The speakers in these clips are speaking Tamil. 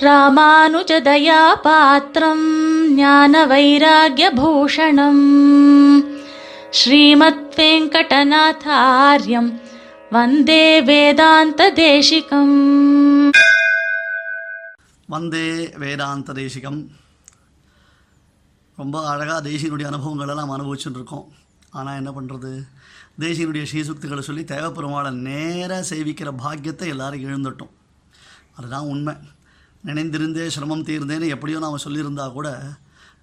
ராமானுஜதயாபாத்திரம் ஞான வைராகியபூஷணம் ஸ்ரீமத் வெங்கடநாதாரியம் வந்தே வேதாந்த தேசிகம் வந்தே வேதாந்த தேசிகம் ரொம்ப அழகாக தேசியனுடைய அனுபவங்களெல்லாம் அனுபவிச்சுட்டு இருக்கோம் ஆனால் என்ன பண்ணுறது தேசியனுடைய ஸ்ரீசுக்திகளை சொல்லி தேவப்பெருமாளை நேராக சேவிக்கிற பாக்கியத்தை எல்லாரும் எழுந்துட்டோம் அதுதான் உண்மை. நினைந்திருந்தே சிரமம் தீர்ந்தேன்னு எப்படியோ நாம் சொல்லியிருந்தா கூட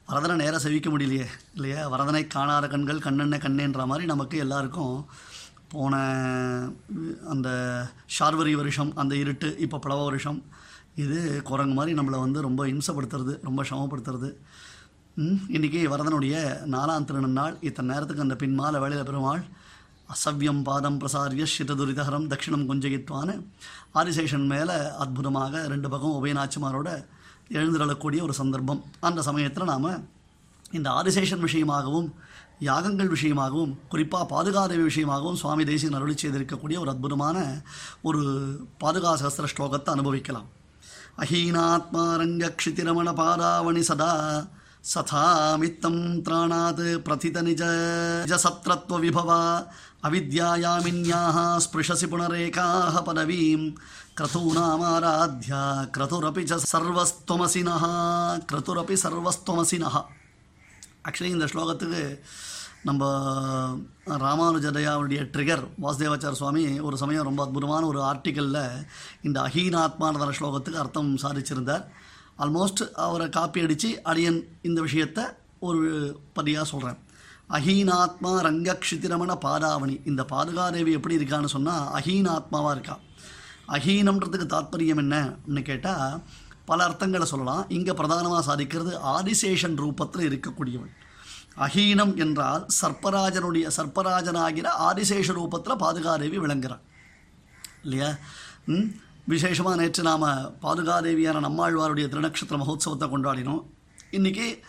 வரதனை நேராக செவிக்க முடியலையே இல்லையா? வரதனை காணாத கண்கள் கண்ணெண்ண கண்ணேன்ற மாதிரி நமக்கு எல்லாருக்கும் போன அந்த ஷார்வரி வருஷம் அந்த இருட்டு இப்போ பலவ வருஷம் இது குரங்கு மாதிரி நம்மளை வந்து ரொம்ப இம்சப்படுத்துறது ரொம்ப சிரமப்படுத்துறது. இன்றைக்கி இன்னைக்கு வரதனுடைய நாலாம் திருநன்னாள் இத்தனை நேரத்துக்கு அந்த பின்மால வேலையில் பெருமாள் அசவ்யம் பாதம் பிரசாரிய சிததுரிதஹரம் தட்சிணம் குஞ்சகித்வான்னு ஆதிசேஷன் மேலே அற்புதமாக ரெண்டு பக்கம் உபயநாச்சிமாரோட எழுந்திரளக்கூடிய ஒரு சந்தர்ப்பம். அந்த சமயத்தில் நாம் இந்த ஆதிசேஷன் விஷயமாகவும் யாகங்கள் விஷயமாகவும் குறிப்பாக பாதுகாதேவி விஷயமாகவும் சுவாமி தேசியன் அருளி செய்திருக்கக்கூடிய ஒரு அற்புதமான ஒரு பாதுகா சகஸ்திர ஸ்லோகத்தை அனுபவிக்கலாம். அஹீனாத்மா ரங்க க்ஷிதிரமண பாதாவணி சதா சதாமித்தம் திராணாத் பிரதித நிஜ நிஜசத்ரத்வ விபவா அவித்யாயாமின்யாः ஸ்பிருஷசி புனரேகாः பதவீம் क्रतूनामाराध्या क्रतुरपि च सर्वस्त्वमसिनः क्रतुरपि सर्वस्त्वमसिनः ஆக்சுவலி இந்த ஸ்லோகத்துக்கு நம்ம ராமானுஜதயாவுடைய ட்ரிகர் வாசுதேவாச்சார சுவாமி ஒரு சமயம் ரொம்ப அற்புதமான ஒரு ஆர்டிக்கலில் இந்த அஹீனாத்மானதன ஸ்லோகத்துக்கு அர்த்தம் சாதிச்சிருந்தார் ஆல்மோஸ்ட் அவரை காப்பி அடித்து அடியன் இந்த விஷயத்தை ஒரு பதியாக சொல்கிறேன் அஹீனாத்மா ரங்கக்ஷிதிரமண பாதாவணி. இந்த பாதுகாதேவி எப்படி இருக்கான்னு சொன்னால் அஹீனாத்மாவாக இருக்கா. அஹீனம்ன்றதுக்கு தாத்பரியம் என்னன்னு கேட்டால் பல அர்த்தங்களை சொல்லலாம். இங்கே பிரதானமாக சாதிக்கிறது ஆதிசேஷன் ரூபத்தில் இருக்கக்கூடியவள் அஹீனம் என்றால் சர்ப்பராஜனுடைய சர்ப்பராஜனாகிற ஆதிசேஷ ரூபத்தில் பாதுகாதேவி விளங்குறான். இல்லையா? ம்? விசேஷமாக நேற்று நாம் பாதுகாதேவியான நம்மாழ்வாருடைய திருநக்ஷத்திர மகோத்சவத்தை கொண்டாடினோம். இன்றைக்கி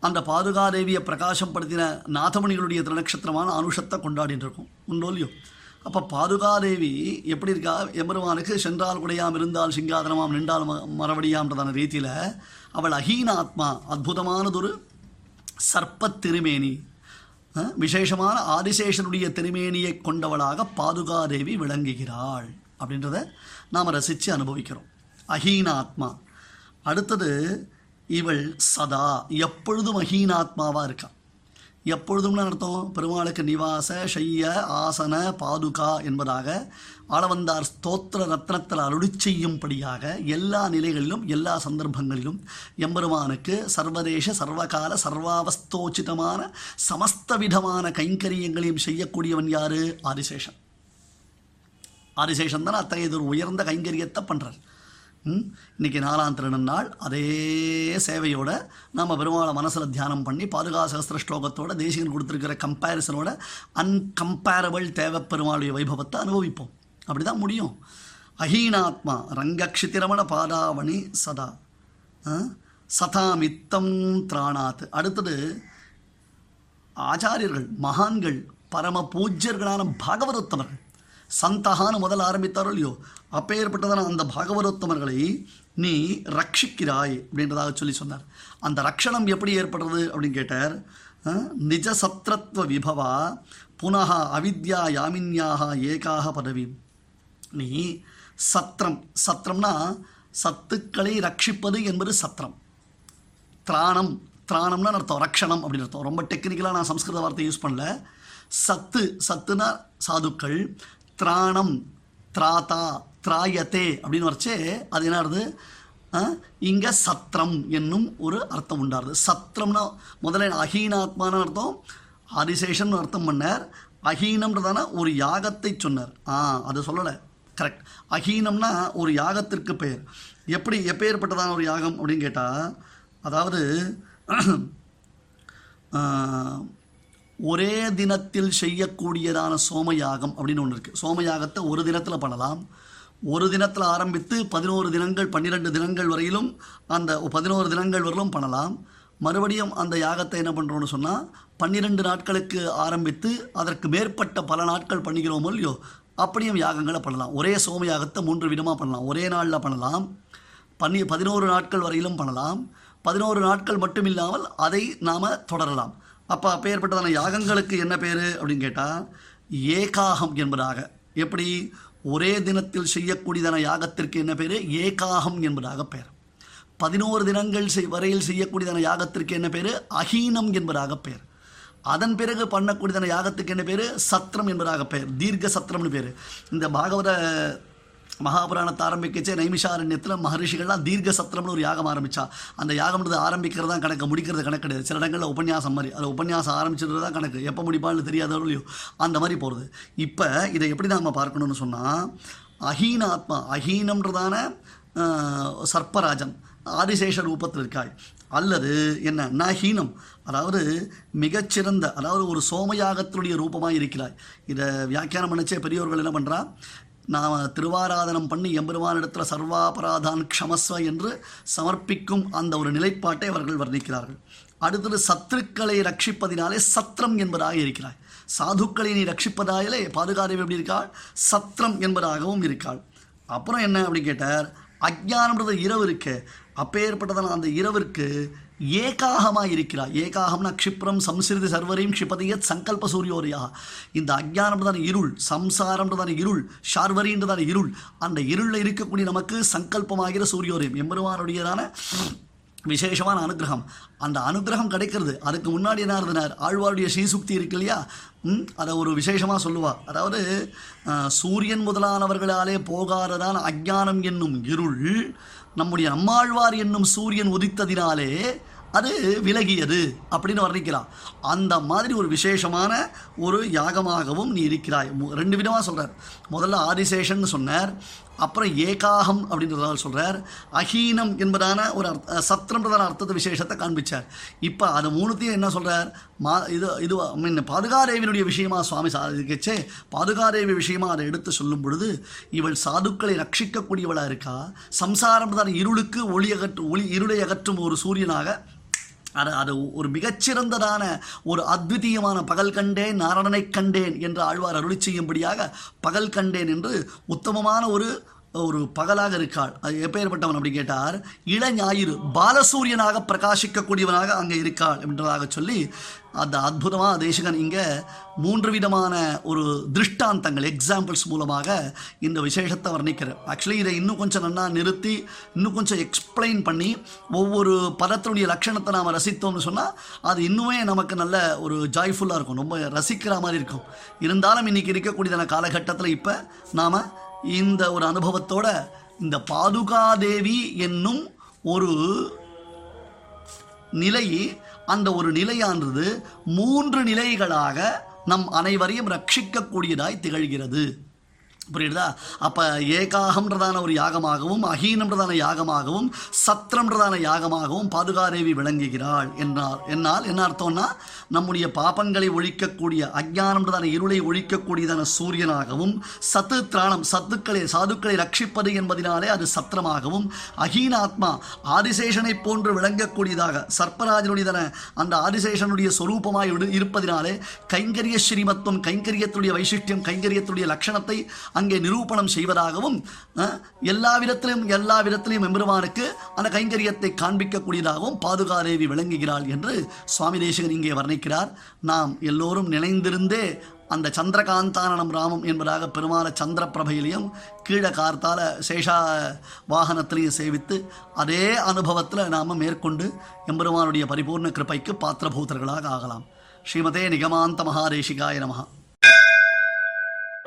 அந்த பாதுகாதேவியை பிரகாசப்படுத்தின நாதமணிகளுடைய திருநக்ஷத்திரமான அனுஷத்தை கொண்டாடிட்டு இருக்கோம் உண்டோ இல்லையோ அப்போ பாதுகாதேவி எப்படி இருக்கா? எம்பெருமானுக்கு சென்றால் குடையாம் இருந்தால் சிங்காதனமாம் நின்றால் ம ரீதியில் அவள் அஹீனாத்மா அற்புதமானதொரு சர்ப்பத் திருமேனி விசேஷமான ஆதிசேஷனுடைய திருமேனியை கொண்டவளாக பாதுகாதேவி விளங்குகிறாள் அப்படின்றத நாம் ரசித்து அனுபவிக்கிறோம். அஹீனாத்மா அடுத்தது இவள் சதா. எப்பொழுதும் அஹீனாத்மாவாக இருக்கா? எப்பொழுதும்னு அர்த்தம் பெருமாளுக்கு நிவாச ஷைய ஆசன பாதுகா என்பதாக ஆளவந்தார் ஸ்தோத்திர ரத்னத்தில் அருளி செய்யும்படியாக எல்லா நிலைகளிலும் எல்லா சந்தர்ப்பங்களிலும் எம்பெருமானுக்கு சர்வதேச சர்வகால சர்வாவஸ்தோச்சிதமான சமஸ்த விதமான கைங்கரியங்களையும் செய்யக்கூடியவன் யாரு? ஆதிசேஷன். ஆதிசேஷன் தான் அத்தகைய ஒரு உயர்ந்த கைங்கரியத்தை பண்ணுறார் ம்? இன்னைக்கு நாலாம் திருநன்னாள். அதே சேவையோட நாம் பெருமாளை மனசில் தியானம் பண்ணி பாதுகா சகஸ்திர ஸ்லோகத்தோட தேசிகன் கொடுத்துருக்கிற கம்பேரிசனோட அன்கம்பேரபிள் தேவ பெருமாளுடைய வைபவத்தை அனுபவிப்போம். அப்படி தான் முடியும். அஹீனாத்மா ரங்கக்ஷித்திரமண பாதாவணி சதா. ஆ? சதாமித்தம் திராணாத். அடுத்தது ஆச்சாரியர்கள் மகான்கள் பரம பூஜ்யர்களான பாகவதோத்தமர்கள் சந்தகான்னு முதல்ல ஆரம்பித்தாரோ இல்லையோ அப்பேற்பட்டதான அந்த பாகவதோத்தமர்களை நீ ரட்சிக்கிறாய் அப்படின்றதாக சொல்லி சொன்னார். அந்த ரக்ஷணம் எப்படி ஏற்படுறது அப்படின்னு கேட்டார். நிஜ சத்ரத்வ விபவா புனக அவித்யா யாமின்யாக ஏகாக பதவி. நீ சத்திரம் சத்திரம்னா சத்துக்களை ரட்சிப்பது என்பது சத்திரம் திராணம். திராணம்னா அர்த்தம்? ரக்ஷணம் அப்படின்னு அர்த்தம். ரொம்ப டெக்னிக்கலாக நான் சம்ஸ்கிருத வார்த்தை யூஸ் பண்ணல. சத்து. சத்துனா சாதுக்கள். திராணம் திராதா திராயத்தே அப்படின்னு வரைச்சே அது என்ன ஆகுது இங்கே சத்திரம் என்னும் ஒரு அர்த்தம் உண்டாருது. சத்திரம்னா முதல்ல அஹீனாத்மான அர்த்தம் ஆதிசேஷன் அர்த்தம் பண்ணார். அஹீனம்ன்றதான ஒரு யாகத்தை சொன்னார். ஆ அது சொல்லலை. கரெக்ட் அஹீனம்னா ஒரு யாகத்திற்கு பெயர். எப்படி எப்பேற்பட்டதான ஒரு யாகம் அப்படின்னு கேட்டால் அதாவது ஒரே தினத்தில் செய்யக்கூடியதான சோமயாகம் அப்படின்னு ஒன்று இருக்குது சோமயாகத்தை ஒரு தினத்தில் பண்ணலாம். ஒரு தினத்தில் ஆரம்பித்து பதினோரு தினங்கள் பன்னிரெண்டு தினங்கள் வரையிலும் அந்த பதினோரு தினங்கள் வரையிலும் பண்ணலாம். மறுபடியும் அந்த யாகத்தை என்ன பண்ணுறோம்னு சொன்னால் பன்னிரெண்டு நாட்களுக்கு ஆரம்பித்து அதற்கு மேற்பட்ட பல நாட்கள் பண்ணிக்கிறோமோ இல்லையோ அப்படியும் யாகங்களை பண்ணலாம். ஒரே சோம யாகத்தை மூன்று விதமாக பண்ணலாம். ஒரே நாளில் பண்ணலாம். பன்னி பதினோரு நாட்கள் வரையிலும் பண்ணலாம். பதினோரு நாட்கள் மட்டும் இல்லாமல் அதை நாம் தொடரலாம். அப்போ அப்பேற்பட்டதான யாகங்களுக்கு என்ன பேர் அப்படின்னு கேட்டால் ஏகாகம் என்பதாக. எப்படி? ஒரே தினத்தில் செய்யக்கூடியதான யாகத்திற்கு என்ன பேர்? ஏகாகம் என்பதாக பெயர். பதினோரு தினங்கள் செய் வரையில் செய்யக்கூடியதான யாகத்திற்கு என்ன பேர்? அஹீனம் என்பதாக பெயர். அதன் பிறகு பண்ணக்கூடியதான யாகத்துக்கு என்ன பேர்? சத்திரம் என்பதாக பெயர். தீர்க்க சத்திரம்னு பேர். இந்த பாகவத மகாபுராணத்தை ஆரம்பிக்கச்சே நைமிஷாரண்யத்தில் மகரிஷிகள்லாம் தீர்க்க சத்திரம்னு ஒரு யாகம் ஆரம்பிச்சா. அந்த யாகம்ன்றது ஆரம்பிக்கிறது தான் கணக்கு முடிக்கிறது கணக்கு கிடையாது. சில இடங்களில் உபன்யாசம் மாதிரி. அது உபன்யாசம் ஆரம்பிச்சது தான் கணக்கு. எப்போ முடிப்பான்னு தெரியாதோ இல்லையோ அந்த மாதிரி போகிறது இப்போ இதை எப்படி நாம் பார்க்கணும்னு சொன்னால் அஹீனாத்மா அஹீனம்ன்றதான ஆஹ், சர்ப்பராஜன் ஆதிசேஷ ரூபத்தில் இருக்காய் அல்லது என்ன நஹீனம். அதாவது மிகச்சிறந்த அதாவது ஒரு சோமயாகத்தினுடைய ரூபமாக இருக்கிறாய் இதை வியாக்கியானம் பண்ணிச்சே பெரியவர்கள் என்ன பண்ணுறா நாம் திருவாராதனம் பண்ணி எம்பெருமானிடத்தில் சர்வாபராதான் க்ஷமஸ்வ என்று சமர்ப்பிக்கும் அந்த ஒரு நிலைப்பாட்டை அவர்கள் வர்ணிக்கிறார்கள். அடுத்தது சத்துருக்களை ரட்சிப்பதினாலே சத்திரம் என்பதாக இருக்கிறாய். சாதுக்களை நீ ரட்சிப்பதாலே பாதுகாதேவி எப்படி இருக்காள்? சத்திரம் என்பதாகவும் இருக்காள். அப்புறம் என்ன அப்படின்னு கேட்டார்? அஜ்ஞானம்ன்றது இரவு இருக்கு. அப்பேற்பட்டதான அந்த இரவிற்கு ஏகாகமாக இருக்கிறார் ஏகாகம்னா க்ஷிப்ரம் சம்சிருதி சர்வரையும் க்ஷிபதியத் சங்கல்ப சூரியோரியா இந்த அஜ்ஞானம்ன்றதான இருள் சம்சாரம்ன்றதான இருள் ஷார்வரின்றதான இருள் அந்த இருளில் இருக்கக்கூடிய நமக்கு சங்கல்பமாகிற சூரியோரியம் எம்பெருமானுடையதான விசேஷமான அனுகிரகம். அந்த அனுகிரகம் கிடைக்கிறது. அதுக்கு முன்னாடி என்ன இருந்தனார் ஆழ்வாருடைய ஸ்ரீசுக்தி இருக்கு இல்லையா? ம், அதை ஒரு விசேஷமாக சொல்லுவா. அதாவது சூரியன் முதலானவர்களாலே போகாததான அஜ்ஞானம் என்னும் இருள் நம்முடைய நம்மாழ்வார் என்னும் சூரியன் உதித்ததினாலே அது விலகியது அப்படின்னு வர்ணிக்கிறான் அந்த மாதிரி ஒரு விசேஷமான ஒரு யாகமாகவும் நீ இருக்கிறாய். ரெண்டு விதமாக சொல்கிறார் முதல்ல ஆதிசேஷன் சொன்னார். அப்புறம் ஏகாகம் அப்படின்றதால் சொல்கிறார் அஹீனம் என்பதான ஒரு அர்த்த சத்திரம்ன்றதான அர்த்தத்தை விசேஷத்தை காண்பிச்சார். இப்போ அது மூணுத்தையும் என்ன சொல்கிறார் மா இது இது மீன் பாதுகாதேவியினுடைய விஷயமா சுவாமி சாதிக்கச்சே பாதுகாதேவி விஷயமா அதை எடுத்து சொல்லும் பொழுது இவள் சாதுக்களை ரட்சிக்கக்கூடியவளாக இருக்கா? சம்சாரம்ன்றதான இருளுக்கு ஒளி அகற்று ஒளி இருளை அகற்றும் ஒரு சூரியனாக அது அது ஒரு மிகச்சிறந்ததான ஒரு அத்விதீயமான பகல் கண்டேன் நாரணனை கண்டேன் என்று ஆழ்வார் அருளி செய்யும்படியாக பகல் கண்டேன் என்று உத்தமமான ஒரு ஒரு பகலாக இருக்காள். அது எப்பேற்பட்டவன் அப்படி கேட்டார்? இளஞாயிறு பாலசூரியனாக பிரகாசிக்கக்கூடியவனாக அங்கே இருக்காள் என்றதாக சொல்லி அந்த அற்புதமாக தேசகன் இங்கே மூன்று விதமான ஒரு திருஷ்டாந்தங்கள் எக்ஸாம்பிள்ஸ் மூலமாக இந்த விசேஷத்தை வர்ணிக்கிறார். ஆக்சுவலி இதை இன்னும் கொஞ்சம் நல்லா நிறுத்தி இன்னும் கொஞ்சம் எக்ஸ்பிளைன் பண்ணி ஒவ்வொரு பதத்தினுடைய லட்சணத்தை நாம் ரசித்தோம்னு சொன்னால் அது இன்னுமே நமக்கு நல்ல ஒரு ஜாய்ஃபுல்லாக இருக்கும். ரொம்ப ரசிக்கிற மாதிரி இருக்கும். இருந்தாலும் இன்னைக்கு இருக்கக்கூடியதான காலகட்டத்தில் இப்போ நாம் இந்த ஒரு அனுபவத்தோட இந்த பாதுகாதேவி என்னும் ஒரு நிலை அந்த ஒரு நிலையானது மூன்று நிலைகளாக நம் அனைவரையும் ரட்சிக்கக்கூடியதாய் திகழ்கிறது. புரியுதா? அப்போ ஏகாகம்ன்றதான ஒரு யாகமாகவும் அஹீனம்ன்றதான யாகமாகவும் சத்திரம்ன்றதான யாகமாகவும் பாதுகாதேவி விளங்குகிறாள் என்றார். என்னால் என்ன அர்த்தம்னா நம்முடைய பாபங்களை ஒழிக்கக்கூடிய அஜ்ஞானம்ன்றதான இருளை ஒழிக்கக்கூடியதான சூரியனாகவும் சத்து திராணம் சத்துக்களை சாதுக்களை ரட்சிப்பது என்பதினாலே அது சத்திரமாகவும் அஹீனாத்மா ஆதிசேஷனை போன்று விளங்கக்கூடியதாக சர்ப்பராஜனுடையதான அந்த ஆதிசேஷனுடைய சொரூபமாய் இரு- இருப்பதினாலே கைங்கரிய ஸ்ரீமத்துவம் கைங்கரியத்துடைய வைசிஷ்டியம் கைங்கரியத்துடைய லட்சணத்தை அங்கே நிரூபணம் செய்வதாகவும் எல்லா விதத்திலும் எல்லா விதத்திலையும் எம்பெருமானுக்கு அந்த கைங்கரியத்தை காண்பிக்கக்கூடியதாகவும் பாதுகாதேவி விளங்குகிறாள் என்று சுவாமி தேசகன் இங்கே வர்ணிக்கிறார். நாம் எல்லோரும் நினைந்திருந்தே அந்த சந்திரகாந்தானனம் ராமம் என்பதாக பெருமாள சந்திர பிரபையிலையும் கீழே கார்த்தால சேஷா வாகனத்திலையும் சேவித்து அதே அனுபவத்தில் நாம் மேற்கொண்டு எம்பெருமானுடைய பரிபூர்ண கிருபைக்கு பாத்திரபூதர்களாக ஆகலாம். ஸ்ரீமதே நிகமாந்த மகாதேசிகாய நமகா